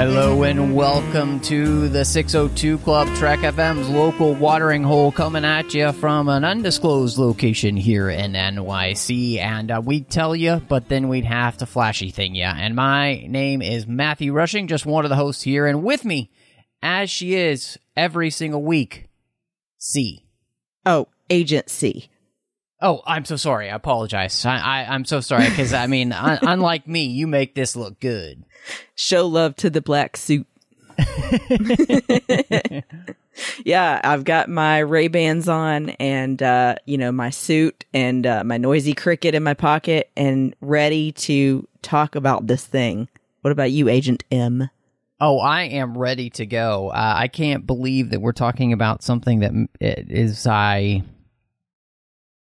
Hello and welcome to the 602 Club Trek FM's local watering hole coming at you from an undisclosed location here in NYC. And uh, we'd tell you, but then we'd have to flashy thing you. And my name is Matthew Rushing, just one of the hosts here. And with me, as she is every single week, C. Oh, Agent C. Oh, I'm so sorry. I apologize. I, I, I'm so sorry because I mean, un- unlike me, you make this look good. Show love to the black suit. yeah, I've got my Ray Bans on and uh, you know my suit and uh, my noisy cricket in my pocket and ready to talk about this thing. What about you, Agent M? Oh, I am ready to go. Uh, I can't believe that we're talking about something that is m- it is I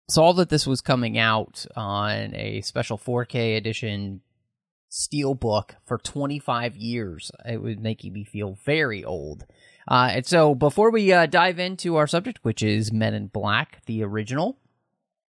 saw that this was coming out on a special 4K edition steelbook for 25 years. It was making me feel very old. Uh, and so before we uh, dive into our subject, which is Men in Black, the original,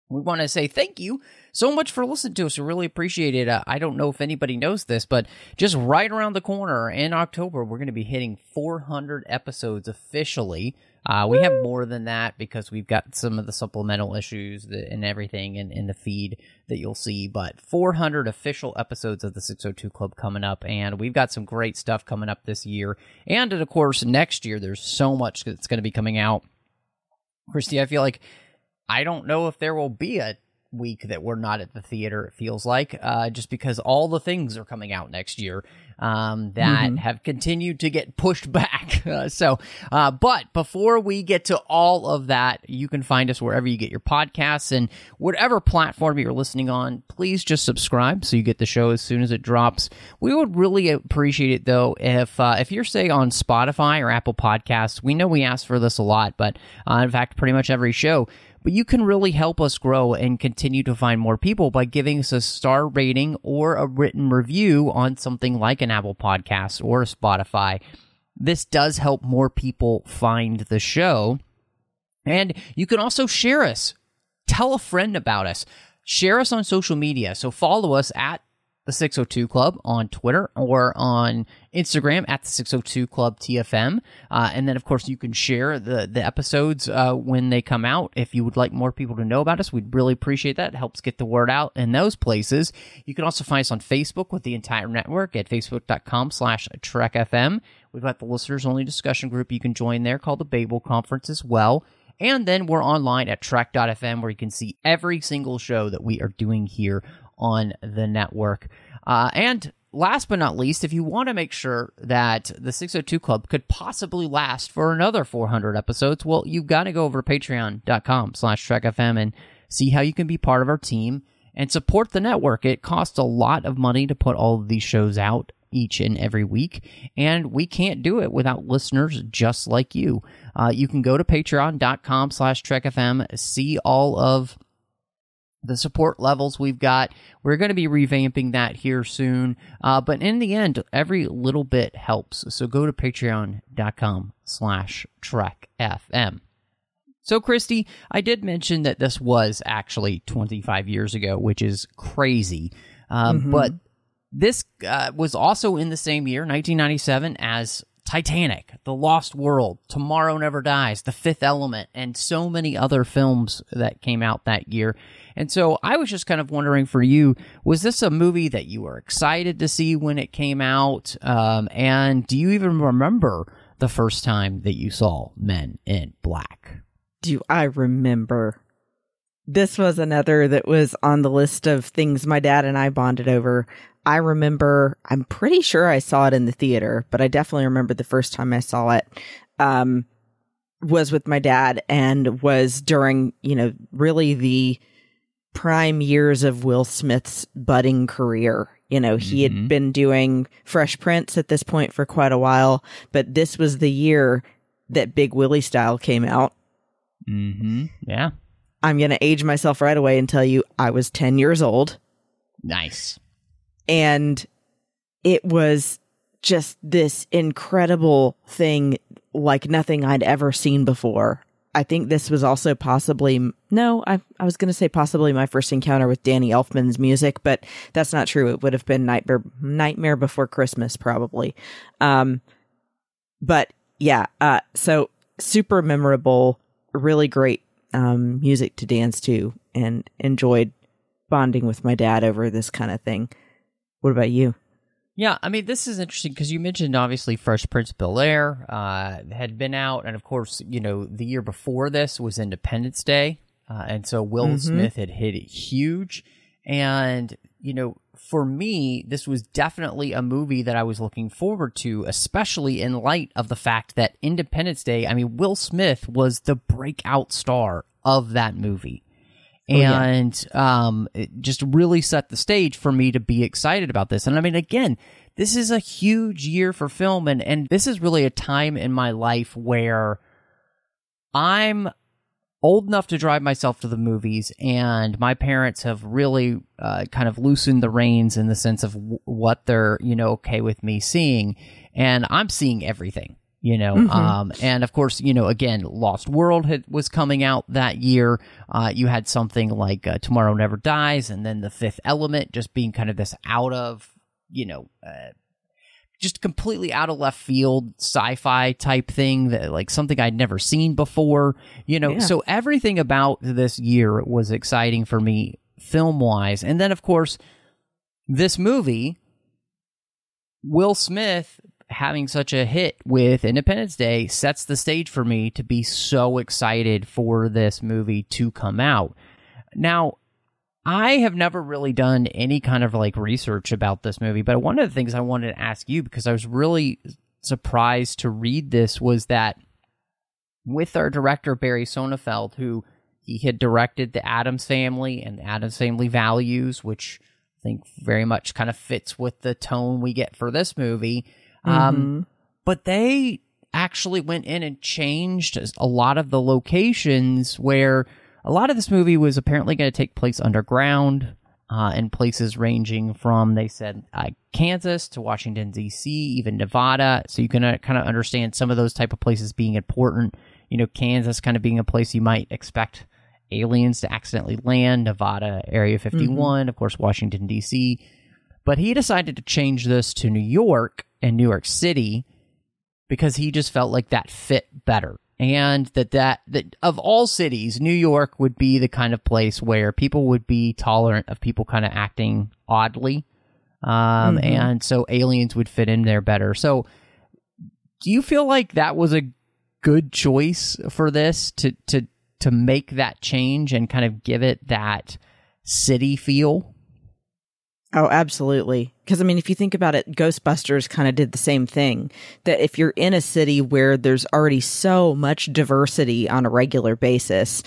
we want to say thank you so much for listening to us. We really appreciate it. Uh, I don't know if anybody knows this, but just right around the corner in October, we're going to be hitting 400 episodes officially. Uh, we have more than that because we've got some of the supplemental issues that, and everything in, in the feed that you'll see. But 400 official episodes of the 602 Club coming up, and we've got some great stuff coming up this year. And of course, next year, there's so much that's going to be coming out. Christy, I feel like I don't know if there will be a week that we're not at the theater. It feels like uh, just because all the things are coming out next year um, that Mhm. have continued to get pushed back. Uh, so, uh, but before we get to all of that, you can find us wherever you get your podcasts and whatever platform you're listening on. Please just subscribe so you get the show as soon as it drops. We would really appreciate it though if uh, if you're say on Spotify or Apple Podcasts. We know we ask for this a lot, but uh, in fact, pretty much every show but you can really help us grow and continue to find more people by giving us a star rating or a written review on something like an Apple Podcast or Spotify. This does help more people find the show. And you can also share us. Tell a friend about us. Share us on social media. So follow us at the 602 Club on Twitter or on Instagram at the 602 Club TFM. Uh, and then, of course, you can share the, the episodes uh, when they come out. If you would like more people to know about us, we'd really appreciate that. It helps get the word out in those places. You can also find us on Facebook with the entire network at facebook.com slash trekfm. We've got the listeners only discussion group you can join there called the Babel Conference as well. And then we're online at trek.fm where you can see every single show that we are doing here on the network. Uh, and last but not least, if you want to make sure that the 602 Club could possibly last for another 400 episodes, well, you've got to go over to patreon.com slash trekfm and see how you can be part of our team and support the network. It costs a lot of money to put all of these shows out each and every week, and we can't do it without listeners just like you. Uh, you can go to patreon.com slash trekfm, see all of the support levels we've got. We're going to be revamping that here soon. Uh, but in the end, every little bit helps. So go to patreon.com slash trek FM. So, Christy, I did mention that this was actually 25 years ago, which is crazy. Um, Mhm. But this uh, was also in the same year, 1997, as Titanic, The Lost World, Tomorrow Never Dies, The Fifth Element, and so many other films that came out that year. And so I was just kind of wondering for you, was this a movie that you were excited to see when it came out? Um, and do you even remember the first time that you saw Men in Black? Do I remember? This was another that was on the list of things my dad and I bonded over. I remember, I'm pretty sure I saw it in the theater, but I definitely remember the first time I saw it. Um, was with my dad and was during, you know, really the prime years of Will Smith's budding career. You know, he Mhm. had been doing Fresh Prince at this point for quite a while, but this was the year that Big Willie Style came out. Mm-hmm. Yeah. I'm going to age myself right away and tell you I was 10 years old Nice. and it was just this incredible thing like nothing I'd ever seen before. I think this was also possibly no, I I was going to say possibly my first encounter with Danny Elfman's music, but that's not true. It would have been Nightmare Nightmare Before Christmas probably. Um but yeah, uh so super memorable, really great um music to dance to and enjoyed bonding with my dad over this kind of thing. What about you? Yeah, I mean, this is interesting because you mentioned obviously Fresh Prince Bel Air uh, had been out, and of course, you know, the year before this was Independence Day, uh, and so Will Mhm. Smith had hit it huge. And you know, for me, this was definitely a movie that I was looking forward to, especially in light of the fact that Independence Day. I mean, Will Smith was the breakout star of that movie yeah. and um, it just really set the stage for me to be excited about this. And I mean, again, this is a huge year for film, and and this is really a time in my life where I'm old enough to drive myself to the movies, and my parents have really uh, kind of loosened the reins in the sense of w- what they're you know okay with me seeing, and I'm seeing everything you know Mhm. um and of course you know again lost world had, was coming out that year uh you had something like uh, tomorrow never dies and then the fifth element just being kind of this out of you know uh, just completely out of left field sci-fi type thing that like something I'd never seen before you know Yeah. so everything about this year was exciting for me film wise and then of course this movie Will Smith having such a hit with Independence Day sets the stage for me to be so excited for this movie to come out. Now, I have never really done any kind of like research about this movie, but one of the things I wanted to ask you because I was really surprised to read this was that with our director Barry Sonnenfeld, who he had directed the Addams Family and Addams Family Values, which I think very much kind of fits with the tone we get for this movie. Um, Mhm. but they actually went in and changed a lot of the locations where a lot of this movie was apparently going to take place underground uh, in places ranging from they said uh, kansas to washington d.c even nevada. So you can uh, kind of understand some of those type of places being important. You know kansas kind of being a place you might expect aliens to accidentally land nevada area 51 of course washington d.c but he decided to change this to New York and New York City because he just felt like that fit better. And that, that that of all cities, New York would be the kind of place where people would be tolerant of people kind of acting oddly. Um, Mhm. and so aliens would fit in there better. So do you feel like that was a good choice for this to to to make that change and kind of give it that city feel? Oh, absolutely. Because I mean, if you think about it, Ghostbusters kind of did the same thing. That if you're in a city where there's already so much diversity on a regular basis,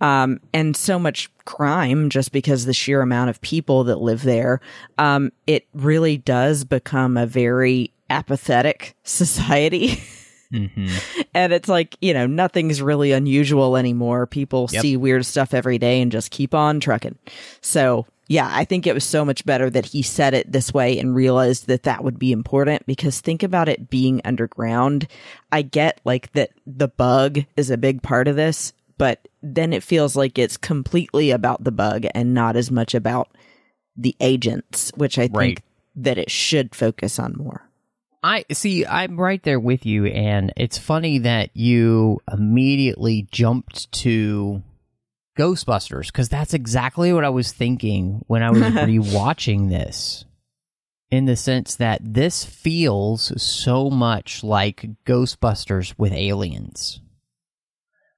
um, and so much crime just because the sheer amount of people that live there, um, it really does become a very apathetic society. Mm-hmm. and it's like, you know, nothing's really unusual anymore. People Yep. see weird stuff every day and just keep on trucking. So, yeah, I think it was so much better that he said it this way and realized that that would be important because think about it being underground. I get like that the bug is a big part of this, but then it feels like it's completely about the bug and not as much about the agents, which I think that it should focus on more. I see. I'm right there with you, and it's funny that you immediately jumped to Ghostbusters because that's exactly what I was thinking when I was rewatching this. In the sense that this feels so much like Ghostbusters with aliens,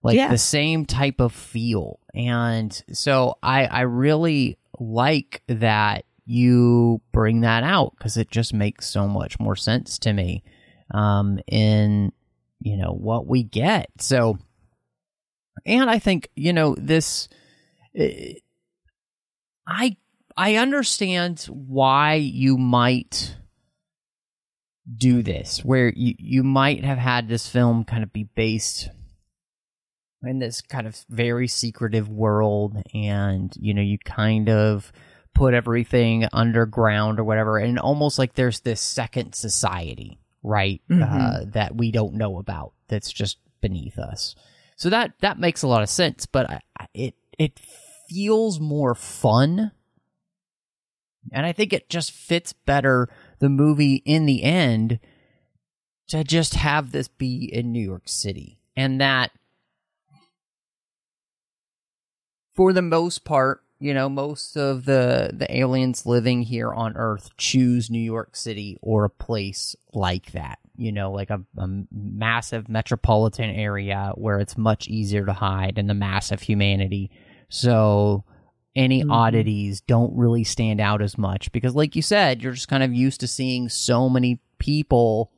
like Yeah. the same type of feel, and so I I really like that you bring that out because it just makes so much more sense to me um in you know what we get so and i think you know this eh, I I understand why you might do this, where you you might have had this film kind of be based in this kind of very secretive world, and you know you kind of put everything underground or whatever, and almost like there's this second society, right? Mhm. Uh, that we don't know about that's just beneath us. So that that makes a lot of sense, but I, I- it it feels more fun, and I think it just fits better the movie in the end to just have this be in New York City, and that for the most part, you know, most of the the aliens living here on Earth choose New York City or a place like that. You know, like a, a massive metropolitan area where it's much easier to hide in the mass of humanity. So any Mhm. oddities don't really stand out as much because, like you said, you're just kind of used to seeing so many people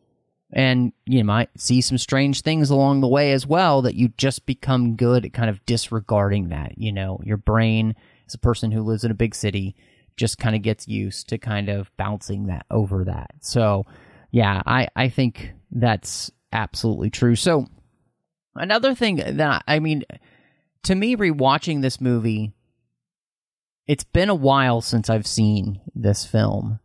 and you might see some strange things along the way as well that you just become good at kind of disregarding that you know your brain as a person who lives in a big city just kind of gets used to kind of bouncing that over that so yeah i i think that's absolutely true so another thing that i mean to me rewatching this movie it's been a while since i've seen this film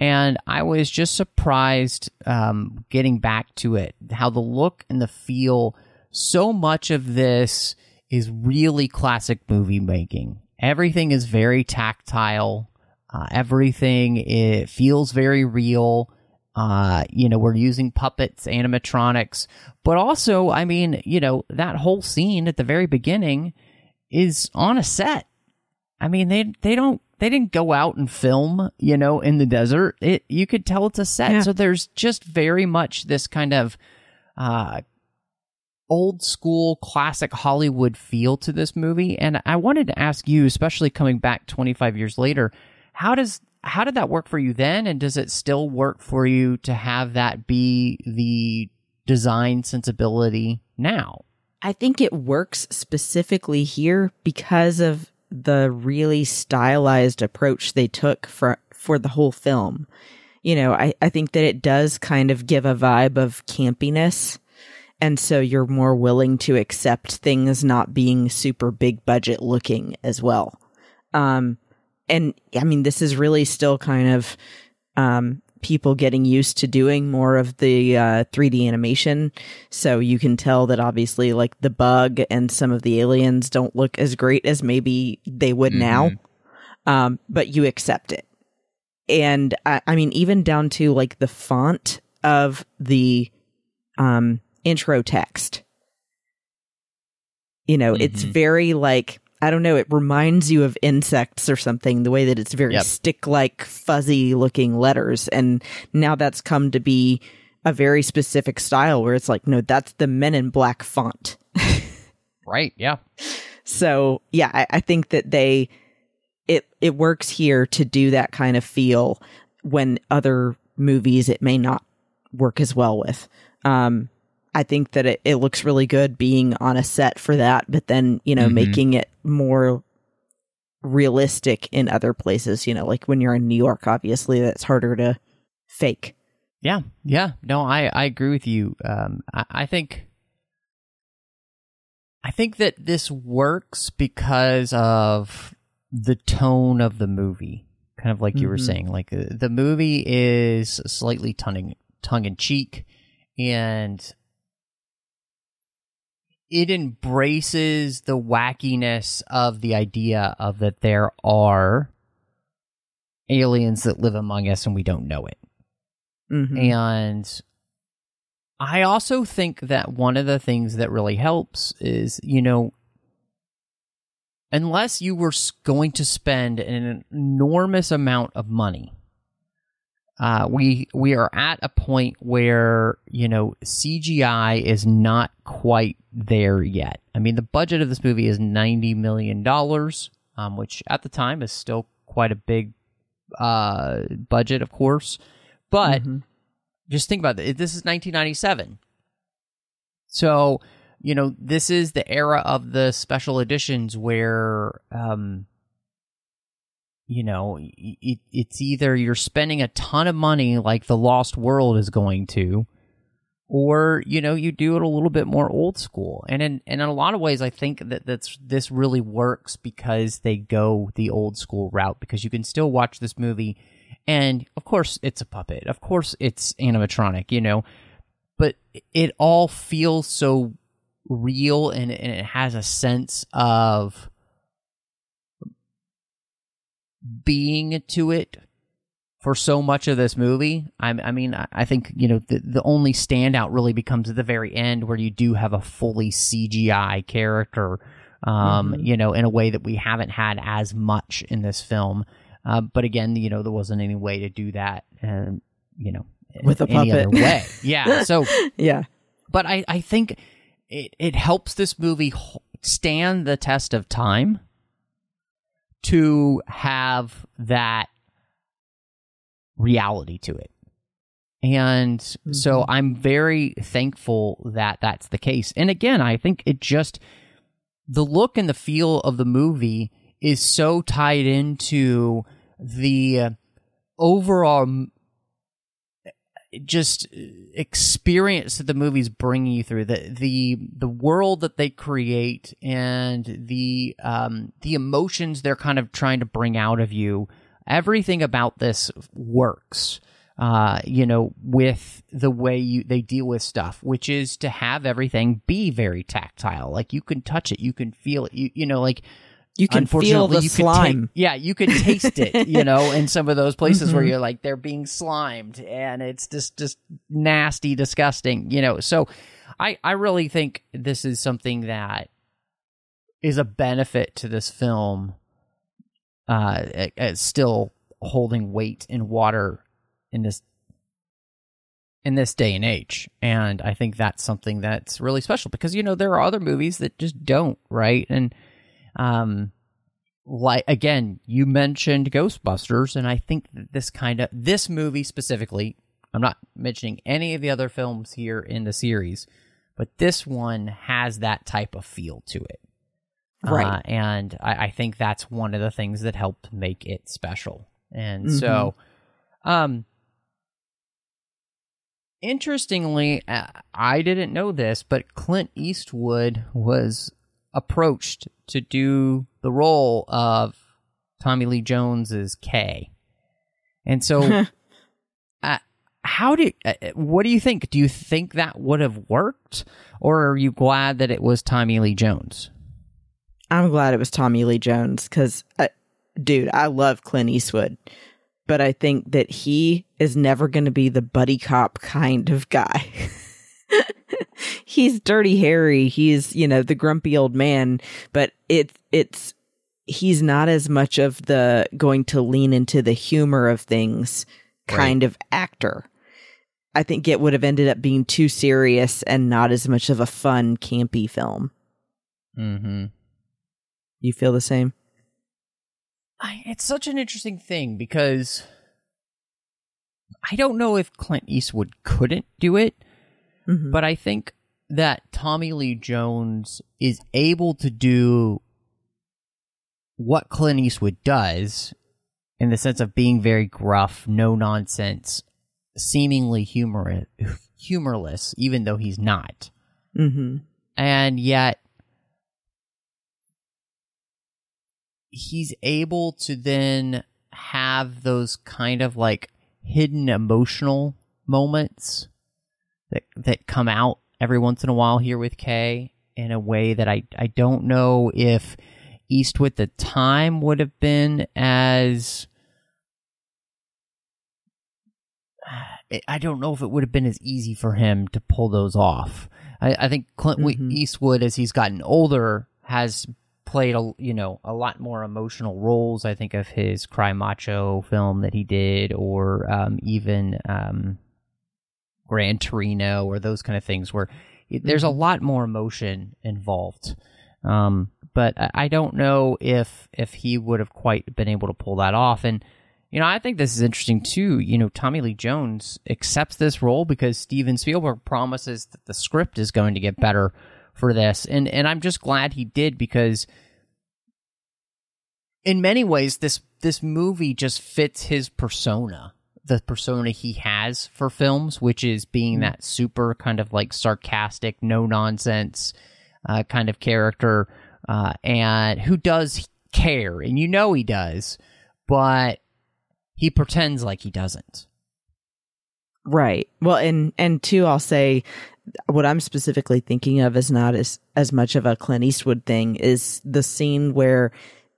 and I was just surprised um, getting back to it how the look and the feel. So much of this is really classic movie making. Everything is very tactile. Uh, everything it feels very real. Uh, you know, we're using puppets, animatronics, but also, I mean, you know, that whole scene at the very beginning is on a set. I mean, they they don't they didn't go out and film, you know, in the desert. It you could tell it's a set. Yeah. So there's just very much this kind of uh old school classic Hollywood feel to this movie and I wanted to ask you especially coming back 25 years later, how does how did that work for you then and does it still work for you to have that be the design sensibility now? I think it works specifically here because of the really stylized approach they took for for the whole film. You know, I, I think that it does kind of give a vibe of campiness. And so you're more willing to accept things not being super big budget looking as well. Um, and I mean, this is really still kind of, um, people getting used to doing more of the uh, 3D animation. So you can tell that obviously, like the bug and some of the aliens don't look as great as maybe they would now. Um, but you accept it. And I, I mean, even down to like the font of the um, intro text. You know, it's Mhm. very like, I don't know, it reminds you of insects or something, the way that it's very Yep. stick like, fuzzy looking letters. And now that's come to be a very specific style where it's like, no, that's the Men in Black font. Right, yeah. So yeah, I, I think that they it it works here to do that kind of feel when other movies it may not work as well with. Um I think that it, it looks really good being on a set for that, but then, you know, Mhm. making it more realistic in other places, you know, like when you're in New York, obviously that's harder to fake. Yeah, yeah. No, I, I agree with you. Um, I, I think I think that this works because of the tone of the movie. Kind of like you were Mhm. saying, like uh, the movie is slightly tongue tongue in cheek, and it embraces the wackiness of the idea of that there are aliens that live among us and we don't know it. Mhm. And I also think that one of the things that really helps is, you know, unless you were going to spend an enormous amount of money, uh, we we are at a point where you know CGI is not quite there yet. I mean, the budget of this movie is ninety million dollars, um, which at the time is still quite a big uh, budget, of course, but Mhm. just think about it. This is 1997. So, you know, this is the era of the special editions where um you know, it, it's either you're spending a ton of money like The Lost World is going to, or you know you do it a little bit more old school. And in and in a lot of ways i think that that's this really works because they go the old school route because you can still watch this movie. And of course it's a puppet. Of course it's animatronic you know. But it all feels so real and, and it has a sense of being to it for so much of this movie. I, I mean, I think you know the the only standout really becomes at the very end where you do have a fully CGI character, um, mm-hmm. you know, in a way that we haven't had as much in this film. Uh, but again, you know, there wasn't any way to do that, and you know, with a any puppet. other way. Yeah. So yeah, but I I think it it helps this movie stand the test of time to have that reality to it. And mm-hmm. so I'm very thankful that that's the case. And again, I think it just, the look and the feel of the movie is so tied into the overall just experience that the movie's bringing you through the the the world that they create and the um the emotions they're kind of trying to bring out of you everything about this works. Uh, you know, with the way you they deal with stuff, which is to have everything be very tactile. Like you can touch it, you can feel it. You you know, like you can feel the slime. Take, yeah, you can taste it. You know, in some of those places mm-hmm. where you're like they're being slimed, and it's just just nasty, disgusting. You know, so I I really think this is something that is a benefit to this film uh, it's still holding weight in water in this in this day and age and i think that's something that's really special because you know there are other movies that just don't right and um like again you mentioned ghostbusters and i think that this kind of this movie specifically i'm not mentioning any of the other films here in the series but this one has that type of feel to it Right. Uh, and I, I, think that's one of the things that helped make it special. And mm-hmm. so, um, interestingly, uh, I didn't know this, but Clint Eastwood was approached to do the role of Tommy Lee Jones's K. And so, uh, how did, uh, what do you think? Do you think that would have worked? Or are you glad that it was Tommy Lee Jones? I'm glad it was Tommy Lee Jones because, uh, dude, I love Clint Eastwood, but I think that he is never going to be the buddy cop kind of guy. he's dirty Harry. He's, you know, the grumpy old man, but it's, it's, he's not as much of the going to lean into the humor of things kind right. of actor. I think it would have ended up being too serious and not as much of a fun, campy film. Mm-hmm. You feel the same? I, it's such an interesting thing because I don't know if Clint Eastwood couldn't do it, mm-hmm. but I think that Tommy Lee Jones is able to do what Clint Eastwood does in the sense of being very gruff, no nonsense, seemingly humor humorless, even though he's not. Mm-hmm. And yet, he's able to then have those kind of like hidden emotional moments that that come out every once in a while here with Kay in a way that I I don't know if Eastwood the time would have been as I don't know if it would have been as easy for him to pull those off. I, I think Clint mm-hmm. Eastwood, as he's gotten older, has played a you know a lot more emotional roles. I think of his Cry Macho film that he did, or um, even um, Gran Torino, or those kind of things where it, there's a mm-hmm. lot more emotion involved. Um, but I, I don't know if if he would have quite been able to pull that off. And you know, I think this is interesting too. You know, Tommy Lee Jones accepts this role because Steven Spielberg promises that the script is going to get better for this, and and I'm just glad he did because in many ways, this this movie just fits his persona, the persona he has for films, which is being that super kind of like sarcastic, no nonsense uh, kind of character, uh, and who does care, and you know he does, but he pretends like he doesn't. Right. Well, and and two, I'll say what I'm specifically thinking of is not as as much of a Clint Eastwood thing. Is the scene where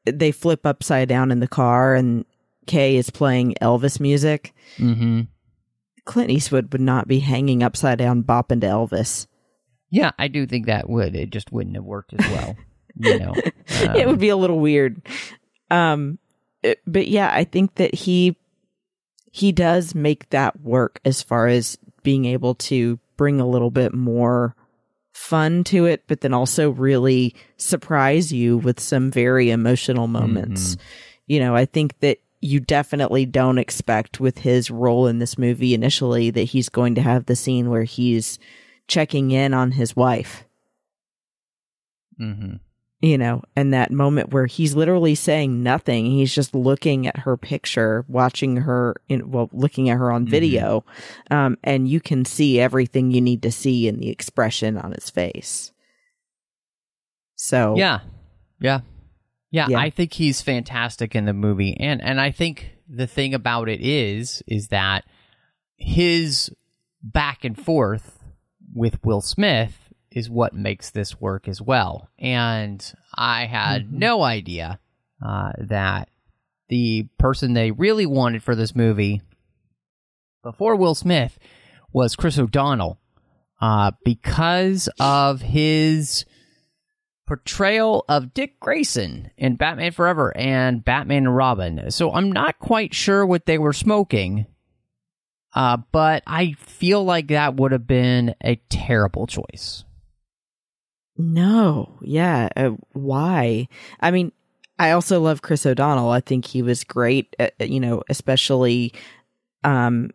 they flip upside down in the car and Kay is playing Elvis music. Mm-hmm. Clint Eastwood would not be hanging upside down bopping to Elvis. Yeah, I do think that would. It just wouldn't have worked as well. you know, it would be a little weird. Um, it- but yeah, I think that he he does make that work as far as being able to bring a little bit more fun to it, but then also really surprise you with some very emotional moments. You know, I think that you definitely don't expect with his role in this movie initially that he's going to have the scene where he's checking in on his wife Mm-hmm. you know, and that moment where he's literally saying nothing. He's just looking at her picture, watching her, in, well, looking at her on video. Um, and you can see everything you need to see in the expression on his face. So, Yeah. Yeah. Yeah, Yeah. I think he's fantastic in the movie. And and I think the thing about it is is that his back and forth with Will Smith is what makes this work as well. And I had Mhm. no idea uh, that the person they really wanted for this movie before Will Smith was Chris O'Donnell uh, because of his portrayal of Dick Grayson in Batman Forever and Batman and Robin. So I'm not quite sure what they were smoking, uh, but I feel like that would have been a terrible choice. no, yeah. Uh, why? I mean, I also love Chris O'Donnell. I think he was great, uh, you know, especially, um,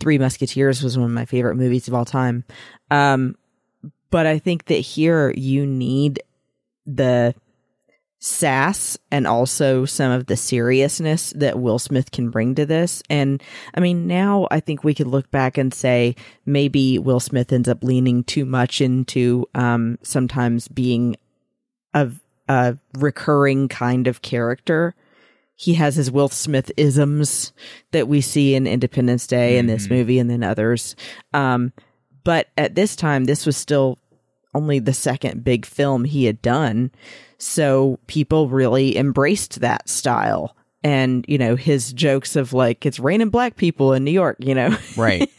Three Musketeers was one of my favorite movies of all time. Um, but I think that here you need the sass and also some of the seriousness that Will Smith can bring to this. And I mean, now I think we could look back and say maybe Will Smith ends up leaning too much into um, sometimes being a, a recurring kind of character. He has his Will Smith isms that we see in Independence Day and this Mhm. movie and then others. Um, but at this time, this was still only the second big film he had done. So people really embraced that style. And, you know, his jokes of like, it's raining black people in New York, you know? Right.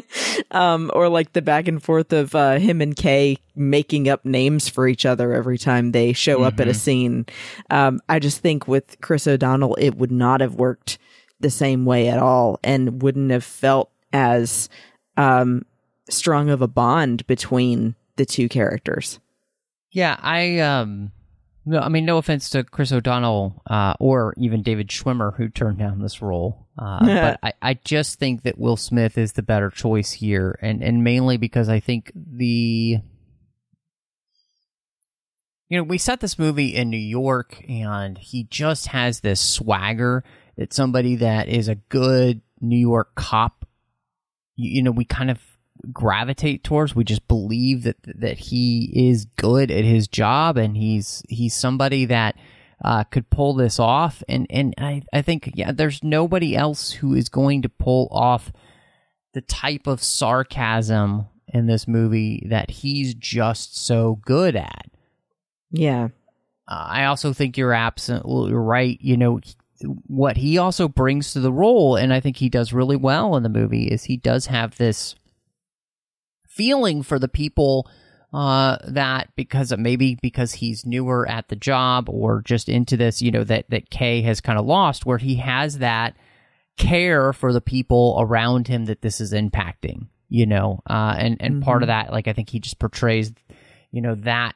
um, or like the back and forth of uh, him and Kay making up names for each other every time they show up at a scene. Um, I just think with Chris O'Donnell, it would not have worked the same way at all and wouldn't have felt as um, strong of a bond between the two characters. Yeah, I um no, I mean no offense to Chris O'Donnell uh, or even David Schwimmer who turned down this role, uh, but I, I just think that Will Smith is the better choice here, and and mainly because I think the you know we set this movie in New York, and he just has this swagger that somebody that is a good New York cop, you, you know, we kind of gravitate towards. We just believe that that he is good at his job and he's he's somebody that uh, could pull this off. And and I I think yeah, there's nobody else who is going to pull off the type of sarcasm in this movie that he's just so good at. Yeah. Uh, I also think you're absolutely right. You know, what he also brings to the role, and I think he does really well in the movie, is he does have this feeling for the people uh, that because maybe because he's newer at the job or just into this, you know, that that Kay has kind of lost, where he has that care for the people around him that this is impacting, you know, uh, and and part of that, like I think he just portrays, you know, that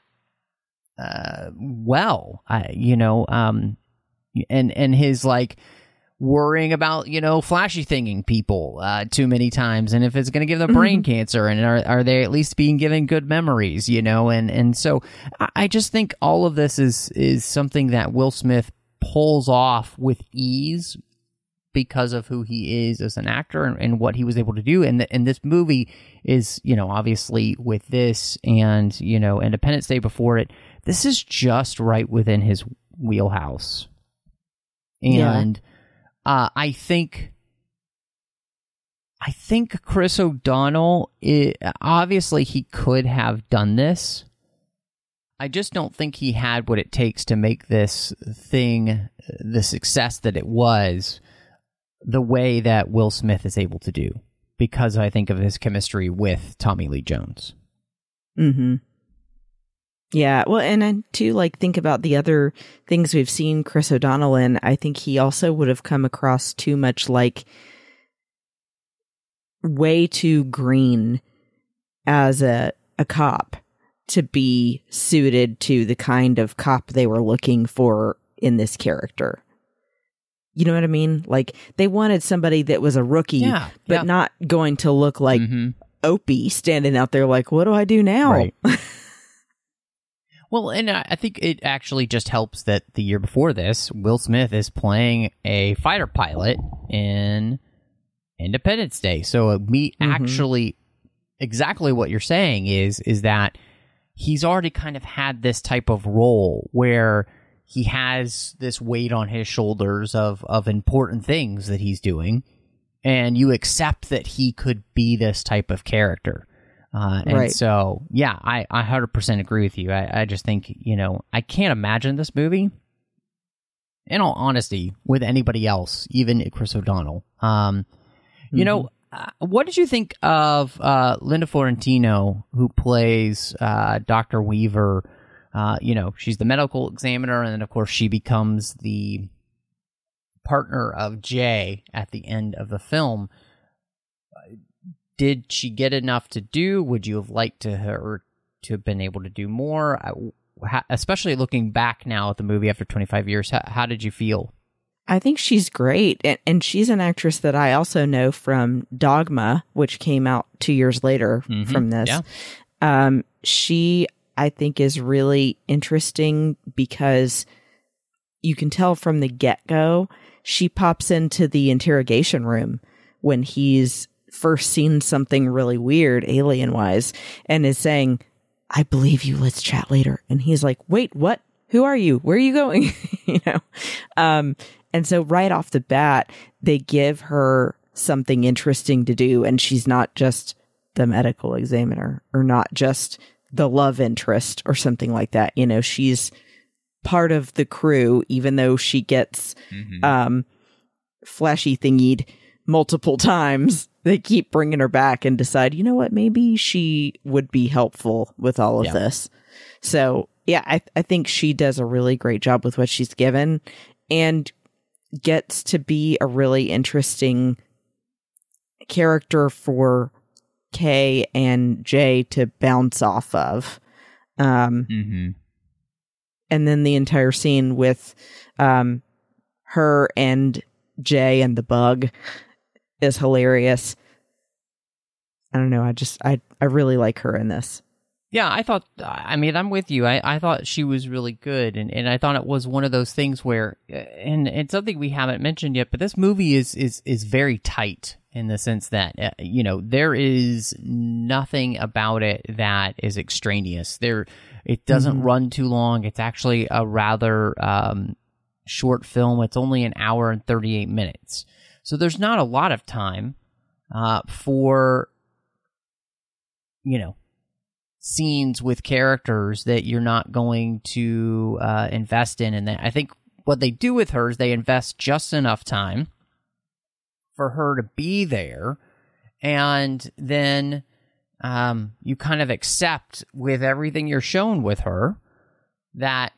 uh, well, I, you know, um, and and his like worrying about you know flashy thinging people uh, too many times, and if it's going to give them brain cancer, and are are they at least being given good memories, you know, and and so I, just think all of this is is something that Will Smith pulls off with ease because of who he is as an actor and, and what he was able to do. And, the, and this movie is, you know, obviously with this and, you know, Independence Day before it, this is just right within his wheelhouse. And uh, I think. I think Chris O'Donnell, i obviously, he could have done this. I just don't think he had what it takes to make this thing the success that it was the way that Will Smith is able to do because I think of his chemistry with Tommy Lee Jones. Mm-hmm. Yeah, well, and I too like think about the other things we've seen Chris O'Donnell in. I think he also would have come across too much like way too green as a a cop to be suited to the kind of cop they were looking for in this character. You know what I mean? Like they wanted somebody that was a rookie, Yeah, but yeah. not going to look like Mhm. Opie standing out there like, what do I do now? Right. Well, and I think it actually just helps that the year before this, Will Smith is playing a fighter pilot in Independence Day. So uh, me Mhm. actually exactly what you're saying is is that he's already kind of had this type of role where he has this weight on his shoulders of of important things that he's doing and you accept that he could be this type of character. Uh, and Right. so, yeah, I, I 100% agree with you. I, I just think, you know, I can't imagine this movie, in all honesty, with anybody else, even Chris O'Donnell. Um, You know, uh, what did you think of uh, Linda Fiorentino, who plays uh, Dr. Weaver? Uh, you know, she's the medical examiner, and then, of course, she becomes the partner of Jay at the end of the film. Did she get enough to do? Would you have liked to her to have been able to do more? How- Especially looking back now at the movie after 25 years, how, how did you feel? I think she's great. And, and she's an actress that I also know from Dogma, which came out two years later Mhm. from this. Yeah. Um, she, I think, is really interesting because you can tell from the get go, she pops into the interrogation room when he's first seen something really weird, alien wise, and is saying, I believe you. Let's chat later. And he's like, wait, what? Who are you? Where are you going? you know? Um, and so right off the bat, they give her something interesting to do. And she's not just the medical examiner or not just the love interest or something like that. You know, she's part of the crew, even though she gets, um, flashy thingied multiple times. They keep bringing her back and decide, you know what, maybe she would be helpful with all of Yeah. this. So yeah, I, I think she does a really great job with what she's given and gets to be a really interesting character for Kay and Jay to bounce off of. Um, Mm-hmm. and then the entire scene with um her and Jay and the bug is hilarious. I don't know, I just I I really like her in this. Yeah, I thought. I mean, I'm with you. I, I thought she was really good, and, and I thought it was one of those things where, and it's something we haven't mentioned yet, but this movie is is is very tight in the sense that uh, you know there is nothing about it that is extraneous. There, it doesn't Mhm. run too long. It's actually a rather um, short film. It's only an hour and 38 minutes, so there's not a lot of time uh, for you know scenes with characters that you're not going to uh, invest in. And then I think what they do with her is they invest just enough time for her to be there, and then um, you kind of accept with everything you're shown with her that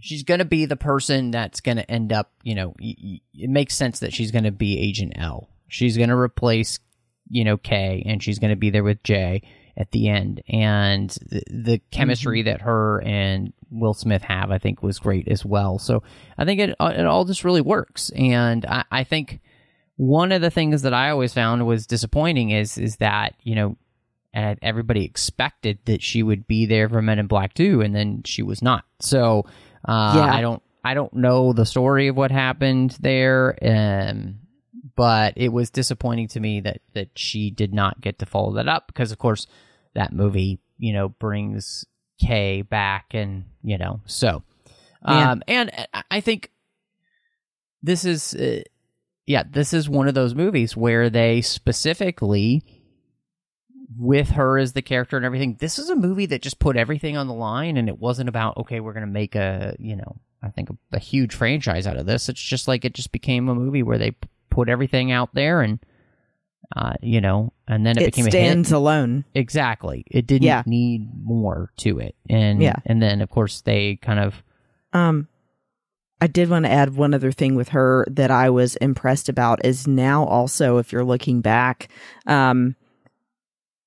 she's going to be the person that's going to end up. You know, it makes sense that she's going to be Agent L. She's going to replace, you know, K, and she's going to be there with J at the end. And the, the chemistry mm-hmm. that her and Will Smith have, I think, was great as well. So I think it it all just really works. And I, I think one of the things that I always found was disappointing is is that you know. And everybody expected that she would be there for Men in Black 2, and then she was not. So uh, Yeah. I don't I don't know the story of what happened there, um, but it was disappointing to me that that she did not get to follow that up because, of course, that movie you know brings Kay back, and you know so. Yeah. Um, and I think this is, uh, yeah, this is one of those movies where they specifically, with her as the character and everything, this is a movie that just put everything on the line, and it wasn't about okay, we're gonna make a, you know, I think a, a huge franchise out of this. It's just like it just became a movie where they put everything out there, and uh, you know, and then it, It, became stands alone. Exactly, it didn't Yeah. need more to it, and Yeah. and then of course they kind of Um, I did want to add one other thing with her that I was impressed about is now also, if you're looking back, um,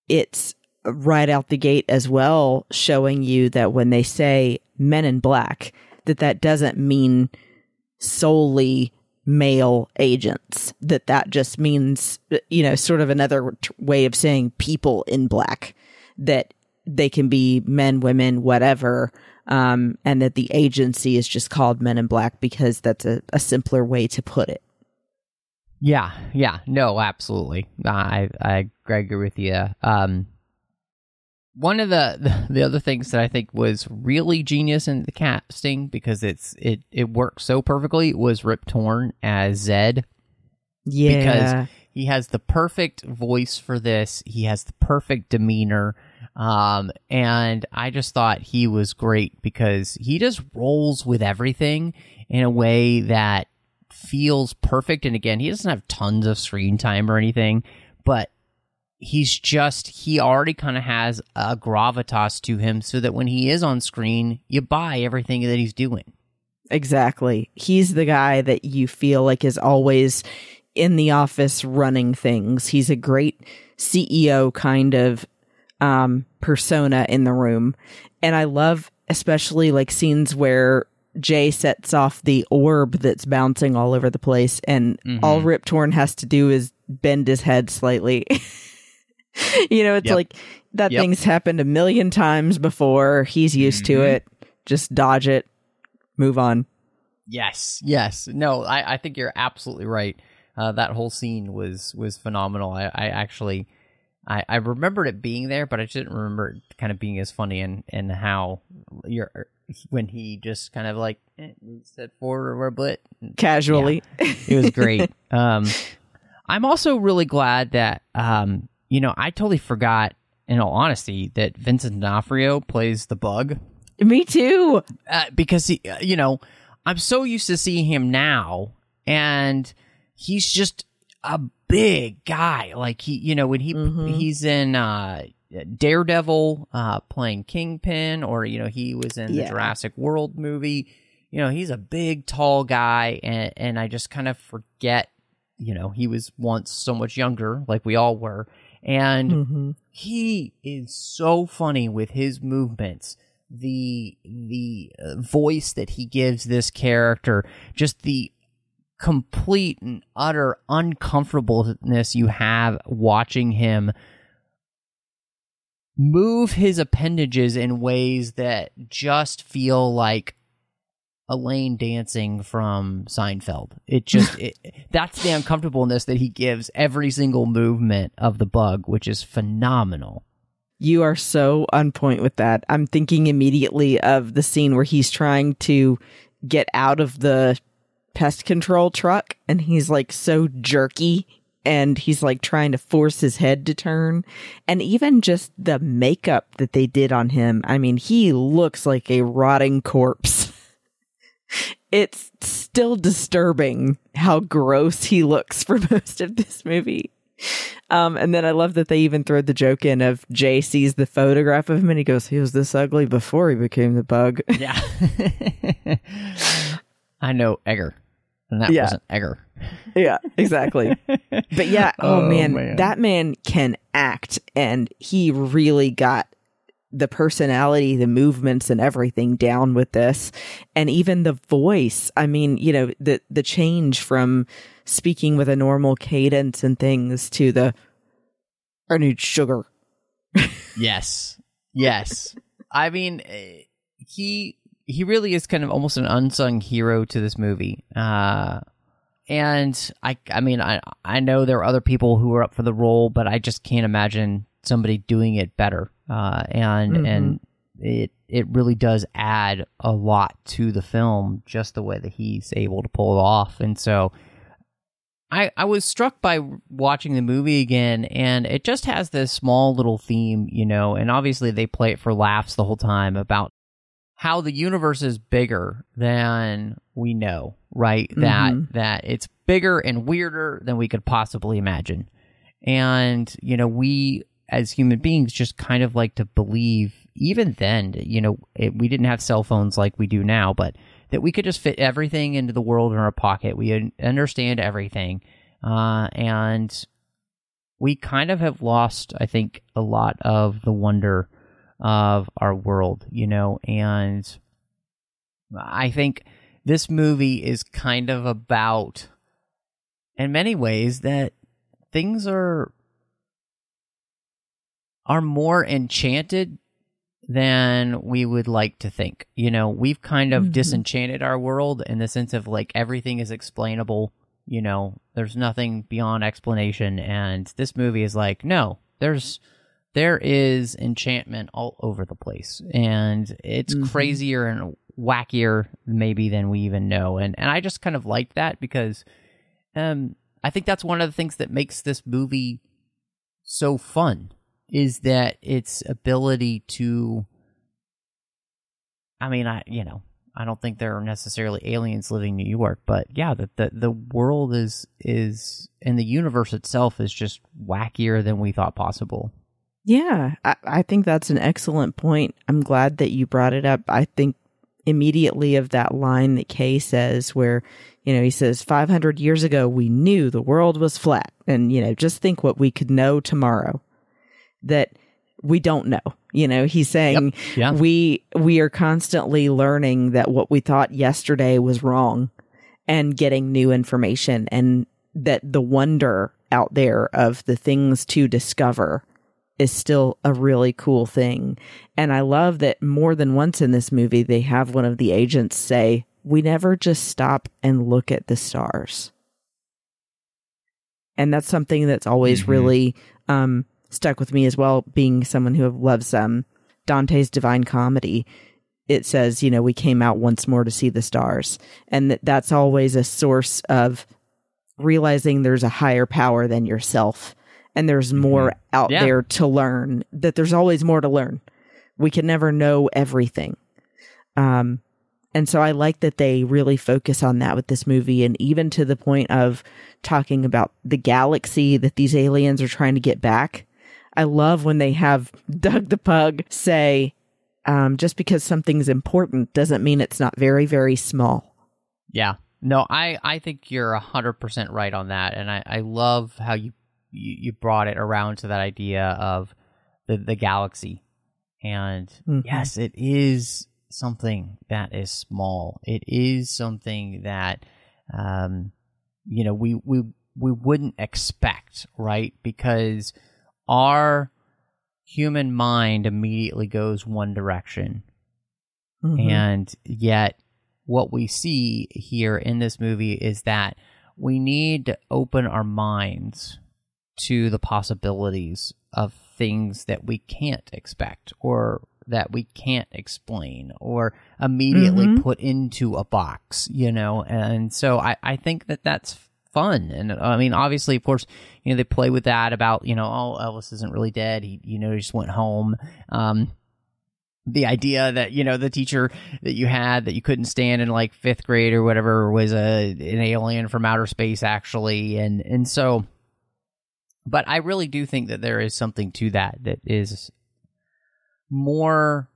it's right out the gate as well, showing you that when they say men in black, that that doesn't mean solely male agents, that that just means, you know, sort of another way of saying people in black, that they can be men, women, whatever. Um, and that the agency is just called Men in Black because that's a, a simpler way to put it. Yeah, yeah, no, absolutely. I I, I agree with you. Um, one of the, the the other things that I think was really genius in the casting because it's it it works so perfectly was Rip Torn as Zed. Yeah. Because he has the perfect voice for this. He has the perfect demeanor. Um, and I just thought he was great because he just rolls with everything in a way that feels perfect. And again, he doesn't have tons of screen time or anything, but he's just, he already kind of has a gravitas to him so that when he is on screen, you buy everything that he's doing. Exactly. He's the guy that you feel like is always in the office running things. He's a great CEO kind of um, persona in the room. And I love especially like scenes where Jay sets off the orb that's bouncing all over the place and all Mhm. Rip Torn has to do is bend his head slightly. you know, it's Yep. like that Yep. thing's happened a million times before. He's used to Mhm. it. Just dodge it, move on. Yes, yes. No, I, I think you're absolutely right. Uh, that whole scene was was phenomenal. I, I actually, I, I remembered it being there, but I just didn't remember it kind of being as funny and and how you're when he just kind of like eh, said forward or a bit. Casually. It was great. um, I'm also really glad that um, you know, I totally forgot. In all honesty, that Vincent D'Onofrio plays the bug Me too. uh, because he, uh, you know, I'm so used to seeing him now, and he's just a big guy. Like he, you know, when he Mhm. he's in uh, Daredevil, uh, playing Kingpin, or you know, he was in the Jurassic World movie. You know, he's a big, tall guy, and and I just kind of forget. You know, he was once so much younger, like we all were, and Mm-hmm. he is so funny with his movements the the uh, voice that he gives this character just the complete and utter uncomfortableness you have watching him move his appendages in ways that just feel like Elaine dancing from Seinfeld. It just it, that's the uncomfortableness that he gives every single movement of the bug, which is phenomenal. You are so on point with that. I'm thinking immediately of the scene where he's trying to get out of the pest control truck and he's like so jerky and he's like trying to force his head to turn. And even just the makeup that they did on him. I mean, he looks like a rotting corpse. it's still disturbing how gross he looks for most of this movie. Um, and then I love that they even throw the joke in of Jay sees the photograph of him and he goes, he was this ugly before he became the bug. Yeah. I know Edgar. And that Yeah. wasn't Edgar. yeah, exactly. But yeah, oh, Oh, man, man. that man can act and he really got the personality, the movements and everything down with this. And even the voice. I mean, you know, the the change from speaking with a normal cadence and things to the I need sugar. Yes. Yes. I mean, eh, he he really is kind of almost an unsung hero to this movie. Uh, and I, I mean, I, I know there are other people who are up for the role, but I just can't imagine somebody doing it better. Uh, and Mhm. and it it really does add a lot to the film, just the way that he's able to pull it off. And so, I I was struck by watching the movie again, and it just has this small little theme, you know. And obviously, they play it for laughs the whole time about how the universe is bigger than we know, right? That Mhm. that it's bigger and weirder than we could possibly imagine. And, you know, we as human beings just kind of like to believe even then, you know, it, we didn't have cell phones like we do now, but that we could just fit everything into the world in our pocket. We understand everything. Uh, and we kind of have lost, I think, a lot of the wonder of our world, you know, and I think this movie is kind of about, in many ways, that things are are more enchanted than we would like to think. You know, we've kind of Mhm. disenchanted our world in the sense of like everything is explainable. You know, there's nothing beyond explanation, and this movie is like, no, there's there is enchantment all over the place, and it's Mhm. crazier and wackier maybe than we even know. And and I just kind of like that because, um, I think that's one of the things that makes this movie so fun is that its ability to I mean, I you know, I don't think there are necessarily aliens living in New York, but yeah, the the, the world is is and the universe itself is just wackier than we thought possible. Yeah, I, I think that's an excellent point. I'm glad that you brought it up. I think immediately of that line that Kay says, where, you know, he says, 500 years ago, we knew the world was flat. And, you know, just think what we could know tomorrow that we don't know. You know, he's saying Yeah. we we are constantly learning that what we thought yesterday was wrong and getting new information and that the wonder out there of the things to discover is still a really cool thing. And I love that more than once in this movie, they have one of the agents say, We never just stop and look at the stars. And that's something that's always Mhm. really um, stuck with me as well, being someone who loves um, Dante's Divine Comedy. It says, you know, we came out once more to see the stars. And that that's always a source of realizing there's a higher power than yourself and there's more out Yeah. there to learn that there's always more to learn we can never know everything um and so i like that they really focus on that with this movie and even to the point of talking about the galaxy that these aliens are trying to get back i love when they have doug the pug say um, just because something's important doesn't mean it's not very very small Yeah. No, I, I think you're 100% right on that. And I, I love how you, you, you brought it around to that idea of the, the galaxy. And Mhm. yes, it is something that is small. It is something that, um, you know, we, we, we wouldn't expect, right? Because our human mind immediately goes one direction Mhm. and yet what we see here in this movie is that we need to open our minds to the possibilities of things that we can't expect or that we can't explain or immediately Mhm. put into a box you know? And so I, I think that that's fun. And i mean obviously of course you know they play with that about you know oh elvis isn't really dead. He you know he just went home. Um the idea that you know the teacher that you had that you couldn't stand in like fifth grade or whatever was a an alien from outer space actually. And and so but i really do think that there is something to that that is more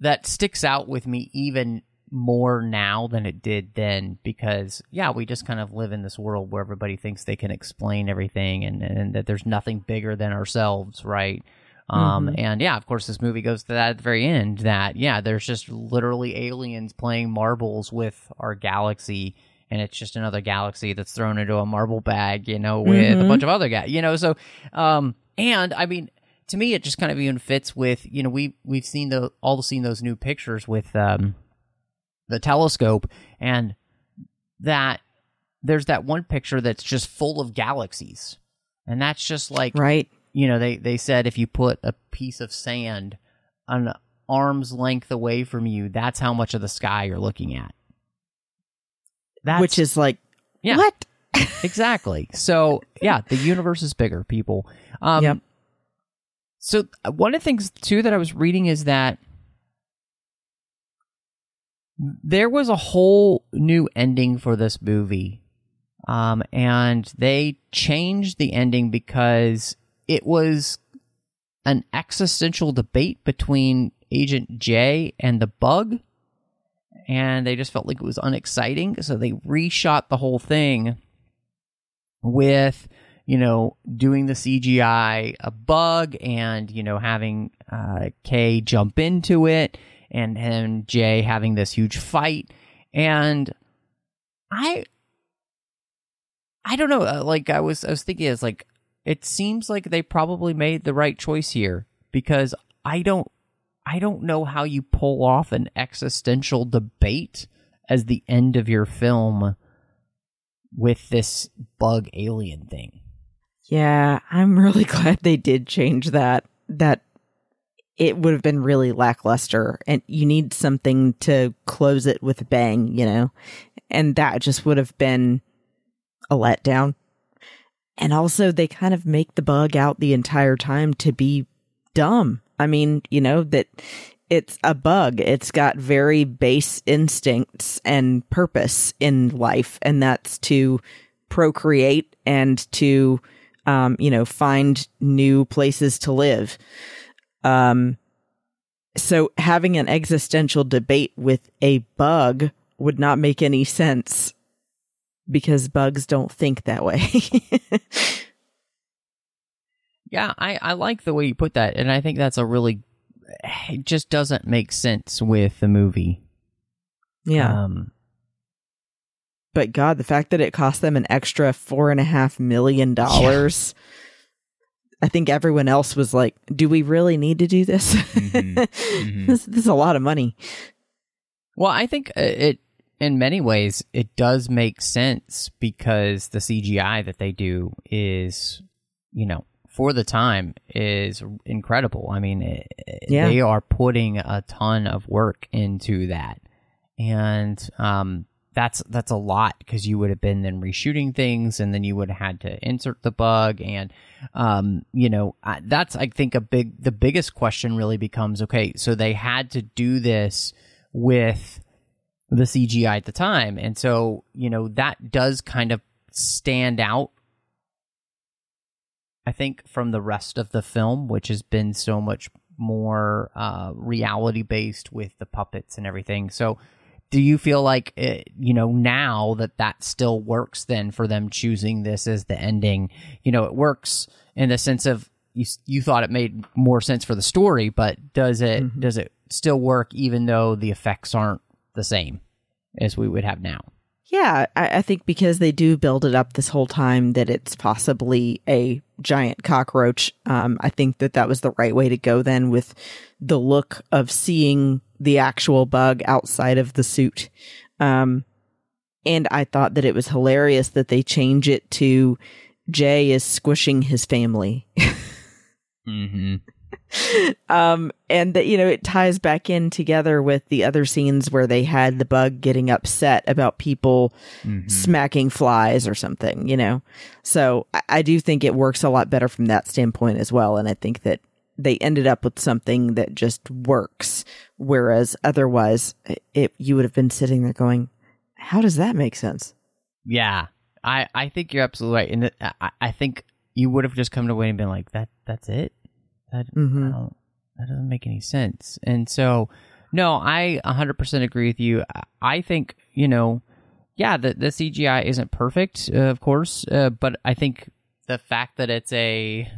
that sticks out with me even more now than it did then because yeah we just kind of live in this world where everybody thinks they can explain everything and, and that there's nothing bigger than ourselves right um, Mhm. and yeah, of course, this movie goes to that at the very end. That yeah, there's just literally aliens playing marbles with our galaxy, and it's just another galaxy that's thrown into a marble bag, you know, with a Mhm. bunch of other guys, you know. So, um, and I mean, to me, it just kind of even fits with you know we we've seen the all seen those new pictures with um, the telescope and that there's that one picture that's just full of galaxies, and that's just like Right. you know they they said if you put a piece of sand an arm's length away from you, that's how much of the sky you're looking at. That's, Which is like, yeah, what? exactly. So yeah, the universe is bigger, people. Um, Yep. So uh, one of the things too that I was reading is that there was a whole new ending for this movie, um, and they changed the ending because it was an existential debate between Agent J and the Bug, and they just felt like it was unexciting, so they reshot the whole thing with you know doing the CGI a bug and you know having uh, K jump into it and and Jay having this huge fight. And I I don't know uh, like I was I was thinking it's like it seems like they probably made the right choice here because I don't I don't know how you pull off an existential debate as the end of your film with this bug alien thing. Yeah, I'm really glad they did change that. That it would have been really lackluster, and you need something to close it with a bang, you know? And that just would have been a letdown. And also, they kind of make the bug out the entire time to be dumb. I mean, you know, that it's a bug. It's got very base instincts and purpose in life, and that's to procreate and to, um, you know, find new places to live. Um, so having an existential debate with a bug would not make any sense because bugs don't think that way. Yeah, I, I like the way you put that, and I think that's a really it just doesn't make sense with the movie. yeah. Um, but God, the fact that it cost them an extra four and a half million dollars. I think everyone else was like, "Do we really need to do this? Mhm. Mhm. this, this is a lot of money." well, I think uh, it in many ways it does make sense because the CGI that they do is, you know, for the time is incredible. I mean, it, Yeah. they are putting a ton of work into that, and um, that's that's a lot because you would have been then reshooting things, and then you would have had to insert the bug, and um, you know, I- that's I think a big the biggest question really becomes okay, so they had to do this with the CGI at the time, and so you know that does kind of stand out I think from the rest of the film, which has been so much more uh, reality based with the puppets and everything. So, do you feel like it, you know now that that still works then for them choosing this as the ending? You know, it works in the sense of you you thought it made more sense for the story, but does it does it still work even though the effects aren't the same as we would have now? Yeah, I, I think because they do build it up this whole time that it's possibly a giant cockroach. Um, I think that that was the right way to go then with the look of seeing the actual bug outside of the suit. Um, and I thought that it was hilarious that they change it to Jay is squishing his family. Mm-hmm. um and that you know it ties back in together with the other scenes where they had the bug getting upset about people smacking flies or something you know so I, I do think it works a lot better from that standpoint as well and i think that they ended up with something that just works whereas otherwise it you would have been sitting there going how does that make sense Yeah, I I think you're absolutely right, and I I think you would have just come to away and been like that. That's it. That Mhm. That doesn't make any sense. And so, no, I 100% agree with you. I- think you know, yeah, the the CGI isn't perfect, uh, of course, uh, but I think the fact that it's a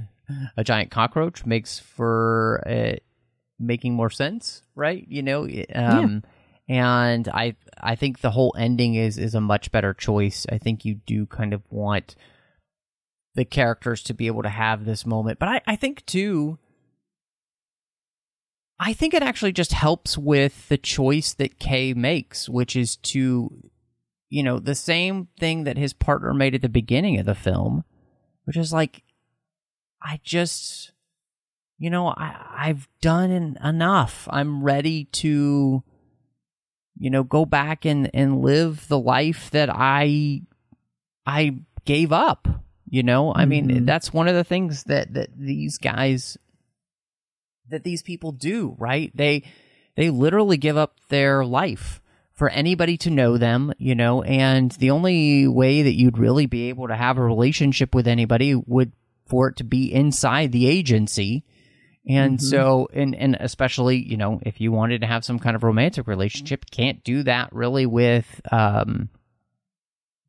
a giant cockroach makes for it making more sense, right? You know, um, and I I think the whole ending is is a much better choice. I think you do kind of want the characters to be able to have this moment, but I I think too I think it actually just helps with the choice that Kay makes, which is to, you know, the same thing that his partner made at the beginning of the film, which is like, I just, you know, I, I've done enough. I'm ready to, you know, go back and, and live the life that I, I gave up. You know, I mean, Mhm. that's one of the things that, that these guys that these people do, right? They they literally give up their life for anybody to know them, you know, and the only way that you'd really be able to have a relationship with anybody would for it to be inside the agency. And Mhm. so and and especially, you know, if you wanted to have some kind of romantic relationship, can't do that really with um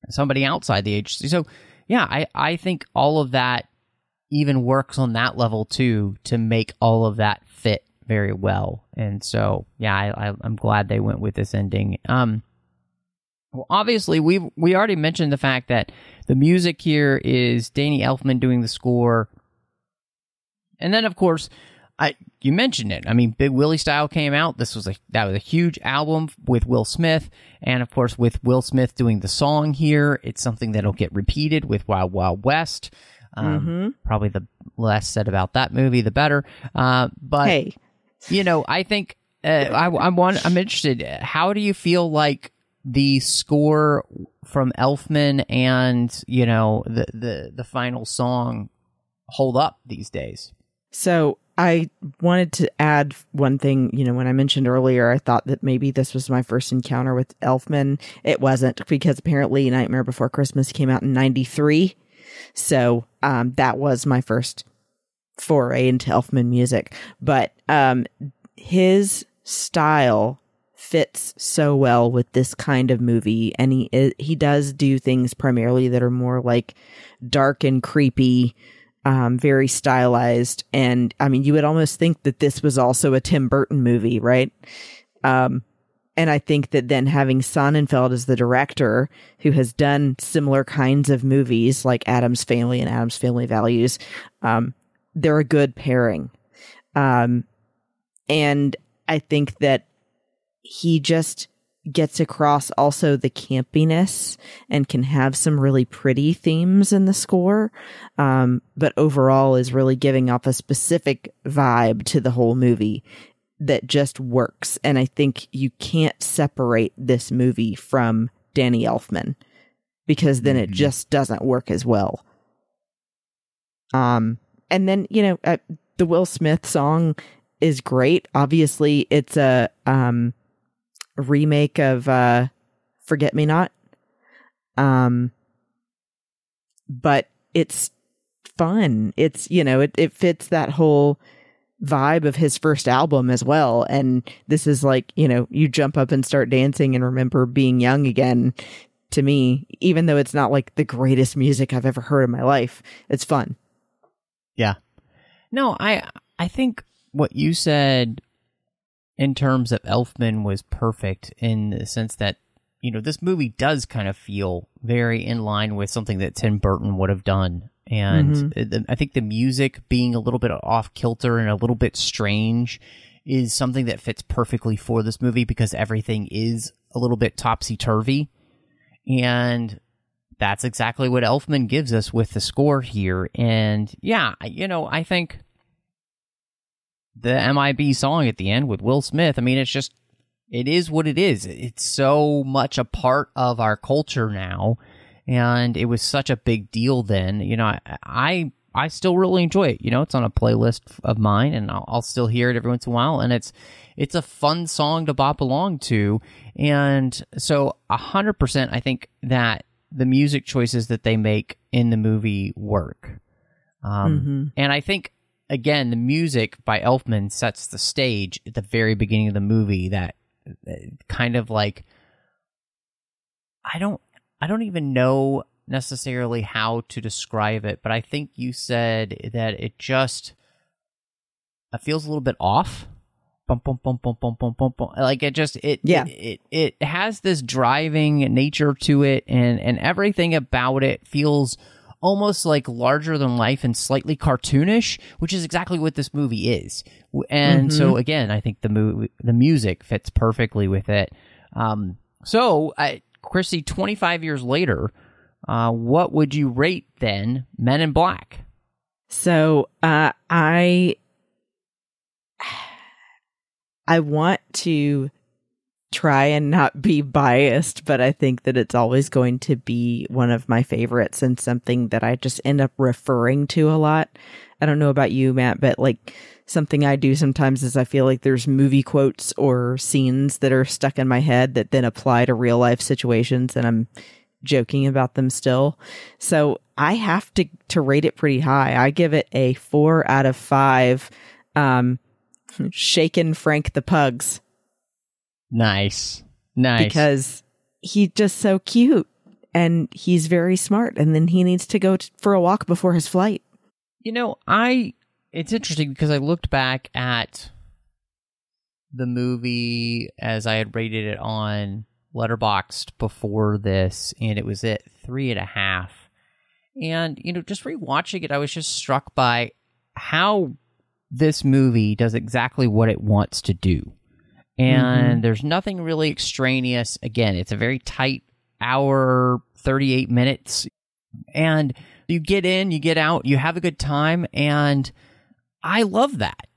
somebody outside the agency. So yeah, I, I think all of that even works on that level too to make all of that fit very well. And so, yeah, I, I, I'm glad they went with this ending. Um, well, obviously, we we already mentioned the fact that the music here is Danny Elfman doing the score, and then of course, I you mentioned it. I mean, Big Willie Style came out. This was a that was a huge album with Will Smith, and of course, with Will Smith doing the song here, it's something that'll get repeated with Wild Wild West. Um, Mhm. Probably the less said about that movie, the better. Uh, but hey, you know, I think uh, I, I want. I'm interested. How do you feel like the score from Elfman and you know the the the final song hold up these days? So I wanted to add one thing. You know, when I mentioned earlier, I thought that maybe this was my first encounter with Elfman. It wasn't because apparently Nightmare Before Christmas came out in 93. So um, that was my first foray into Elfman music. But um, his style fits so well with this kind of movie. And he, he does do things primarily that are more like dark and creepy um, very stylized. And I mean, you would almost think that this was also a Tim Burton movie, right? Um, and I think that then having Sonnenfeld as the director, who has done similar kinds of movies like Addams Family and Addams Family Values, um, they're a good pairing. Um, and I think that he just gets across also the campiness and can have some really pretty themes in the score um, but overall is really giving off a specific vibe to the whole movie that just works. And i think you can't separate this movie from danny elfman because then it Mhm. just doesn't work as well. Um and then you know uh, the will smith song is great. Obviously it's a um remake of uh Forget Me Not. Um but it's fun. It's you know, it, it fits that whole vibe of his first album as well. And this is like, you know, you jump up and start dancing and remember being young again to me, even though it's not like the greatest music I've ever heard in my life. It's fun. Yeah. No, I I think what you said in terms of Elfman was perfect in the sense that you know this movie does kind of feel very in line with something that Tim Burton would have done, and mm-hmm. it- I think the music being a little bit off kilter and a little bit strange is something that fits perfectly for this movie because everything is a little bit topsy turvy, and that's exactly what Elfman gives us with the score here. And yeah, you know, I think the MIB song at the end with Will Smith, I mean, it's just, it is what it is. It's so much a part of our culture now. And it was such a big deal then. You know, I, I, I still really enjoy it. You know, it's on a playlist of mine and I'll, I'll still hear it every once in a while. And it's, it's a fun song to bop along to. And so a hundred percent, I think that the music choices that they make in the movie work. Um, Mhm. and I think again, the music by Elfman sets the stage at the very beginning of the movie. That uh, kind of like I don't I don't even know necessarily how to describe it, but I think you said that it just it feels a little bit off. Bum, bum, bum, bum, bum, bum, bum, bum. Like it just it Yeah. it, it it has this driving nature to it and and everything about it feels almost like larger than life and slightly cartoonish, which is exactly what this movie is. And so again, I think the movie, the music fits perfectly with it. Um, so, I, Chrissy, 25 years later, uh, what would you rate then Men in Black? So uh, I I want to try and not be biased, but I think that it's always going to be one of my favorites and something that I just end up referring to a lot. I don't know about you, Matt, but like something I do sometimes is I feel like there's movie quotes or scenes that are stuck in my head that then apply to real life situations and I'm joking about them still. So I have to to rate it pretty high. I give it a four out of five. Um, shaken Frank the Pugs Nice. Nice. because he's just so cute and he's very smart. And then he needs to go t- for a walk before his flight. You know, I it's interesting because I looked back at the movie as I had rated it on Letterboxd before this, and it was at three and a half. And you know, just rewatching it, I was just struck by how this movie does exactly what it wants to do. Mm-hmm. And there's nothing really extraneous. Again, it's a very tight hour, 38 minutes. And you get in, you get out, you have a good time. And I love that.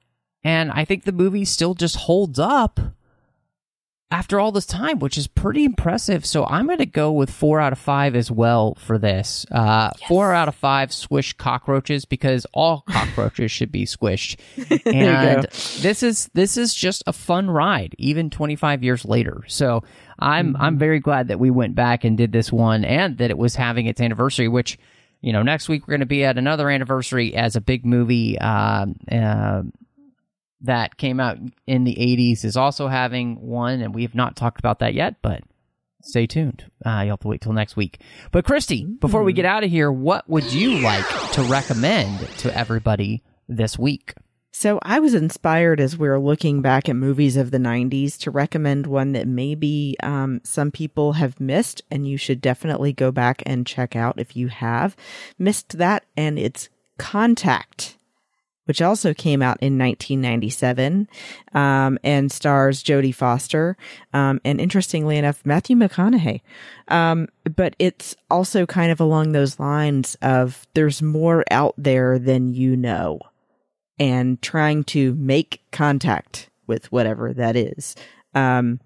And I think the movie still just holds up after all this time, which is pretty impressive. So I'm going to go with four out of five as well for this. Uh, Four out of five swish cockroaches because all cockroaches should be squished. And this is this is just a fun ride, even 25 years later. So I'm I'm very glad that we went back and did this one, and that it was having its anniversary, which. You know, next week we're going to be at another anniversary as a big movie um, uh, that came out in the 80s is also having one, and we have not talked about that yet, but stay tuned. Uh, you'll have to wait till next week. But, Christy, before we get out of here, what would you like to recommend to everybody this week? So I was inspired as we were looking back at movies of the 90s to recommend one that maybe um, some people have missed, and you should definitely go back and check out if you have missed that. And it's Contact, which also came out in 1997 um, and stars Jodie Foster. Um, and interestingly enough, Matthew McConaughey. Um, but it's also kind of along those lines of there's more out there than you know and trying to make contact with whatever that is. Um,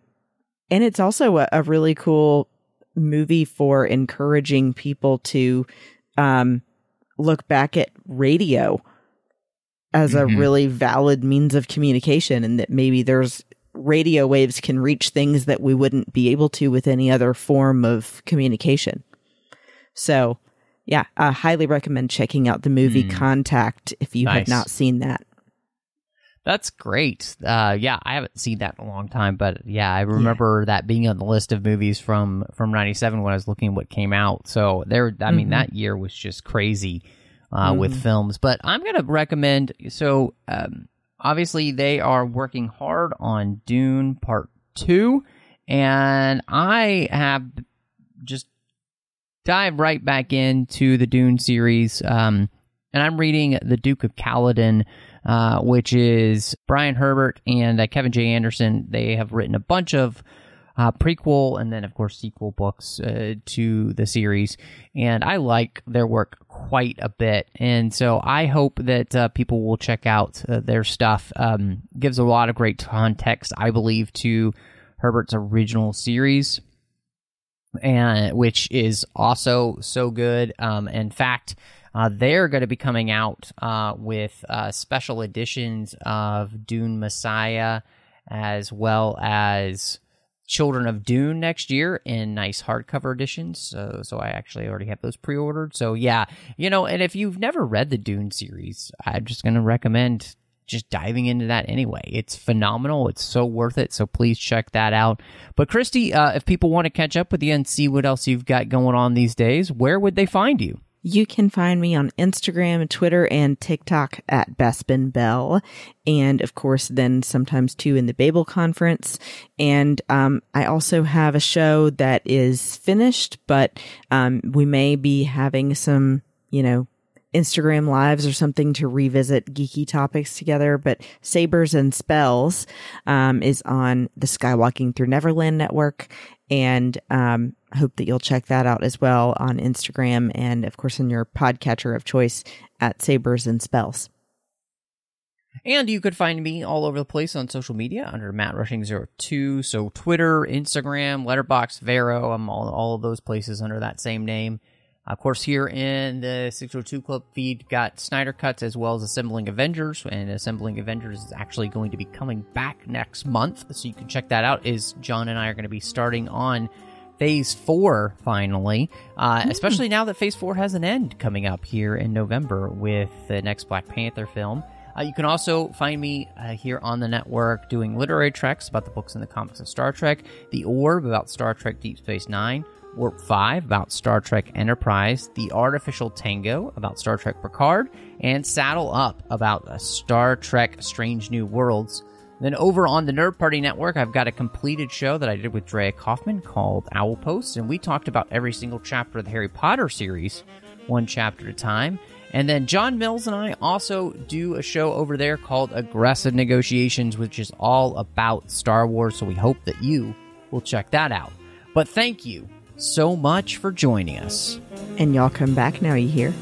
and it's also a, a really cool movie for encouraging people to um, look back at radio as a Mhm. really valid means of communication and that maybe there's radio waves can reach things that we wouldn't be able to with any other form of communication. So, yeah, I highly recommend checking out the movie Mm. Contact if you have not seen that. That's great. Uh, yeah, I haven't seen that in a long time, but yeah, I remember that being on the list of movies from from '97 when I was looking at what came out. So there, I mean, Mhm. that year was just crazy uh, with films. But I'm gonna recommend. So um, obviously, they are working hard on Dune Part Two, and I have just dive right back into the Dune series. Um, and I'm reading The Duke of Caladan, uh, which is Brian Herbert and uh, Kevin J. Anderson. They have written a bunch of uh, prequel and then, of course, sequel books uh, to the series. And I like their work quite a bit. And so I hope that uh, people will check out uh, their stuff. Um, gives a lot of great context, I believe, to Herbert's original series and which is also so good. Um, in fact, uh, they're going to be coming out uh, with uh, special editions of Dune Messiah, as well as Children of Dune next year in nice hardcover editions. So, so I actually already have those pre-ordered. So yeah, you know, and if you've never read the Dune series, I'm just going to recommend just diving into that anyway. It's phenomenal. It's so worth it. So please check that out. But Christy, uh, if people want to catch up with you and see what else you've got going on these days, where would they find you? You can find me on Instagram, Twitter, and TikTok at Bespin Bell. And of course, then sometimes too in the Babel conference. And um, I also have a show that is finished, but um, we may be having some you know, Instagram lives or something to revisit geeky topics together. But Sabers and Spells um, is on the Skywalking Through Neverland network. And um, hope that you'll check that out as well on Instagram and, of course, in your podcatcher of choice at Sabers and Spells. And you could find me all over the place on social media under Matt Rushing02. So Twitter, Instagram, Letterboxd, Vero. I'm all, all of those places under that same name. Of course, here in the 602 Club feed, got Snyder Cuts as well as Assembling Avengers. And Assembling Avengers is actually going to be coming back next month. So you can check that out. Is John and I are going to be starting on phase four finally, uh, mm. especially now that phase four has an end coming up here in November with the next Black Panther film. Uh, you can also find me uh, here on the network doing literary treks about the books and the comics of Star Trek, The Orb about Star Trek Deep Space Nine, Warp 5 about Star Trek Enterprise, The Artificial Tango about Star Trek Picard, and Saddle Up about Star Trek Strange New Worlds. Then over on the Nerd Party Network, I've got a completed show that I did with Drea Kaufman called Owl Post, and we talked about every single chapter of the Harry Potter series, one chapter at a time. And then John Mills and I also do a show over there called Aggressive Negotiations, which is all about Star Wars. So we hope that you will check that out. But thank you so much for joining us. And y'all come back now, you hear?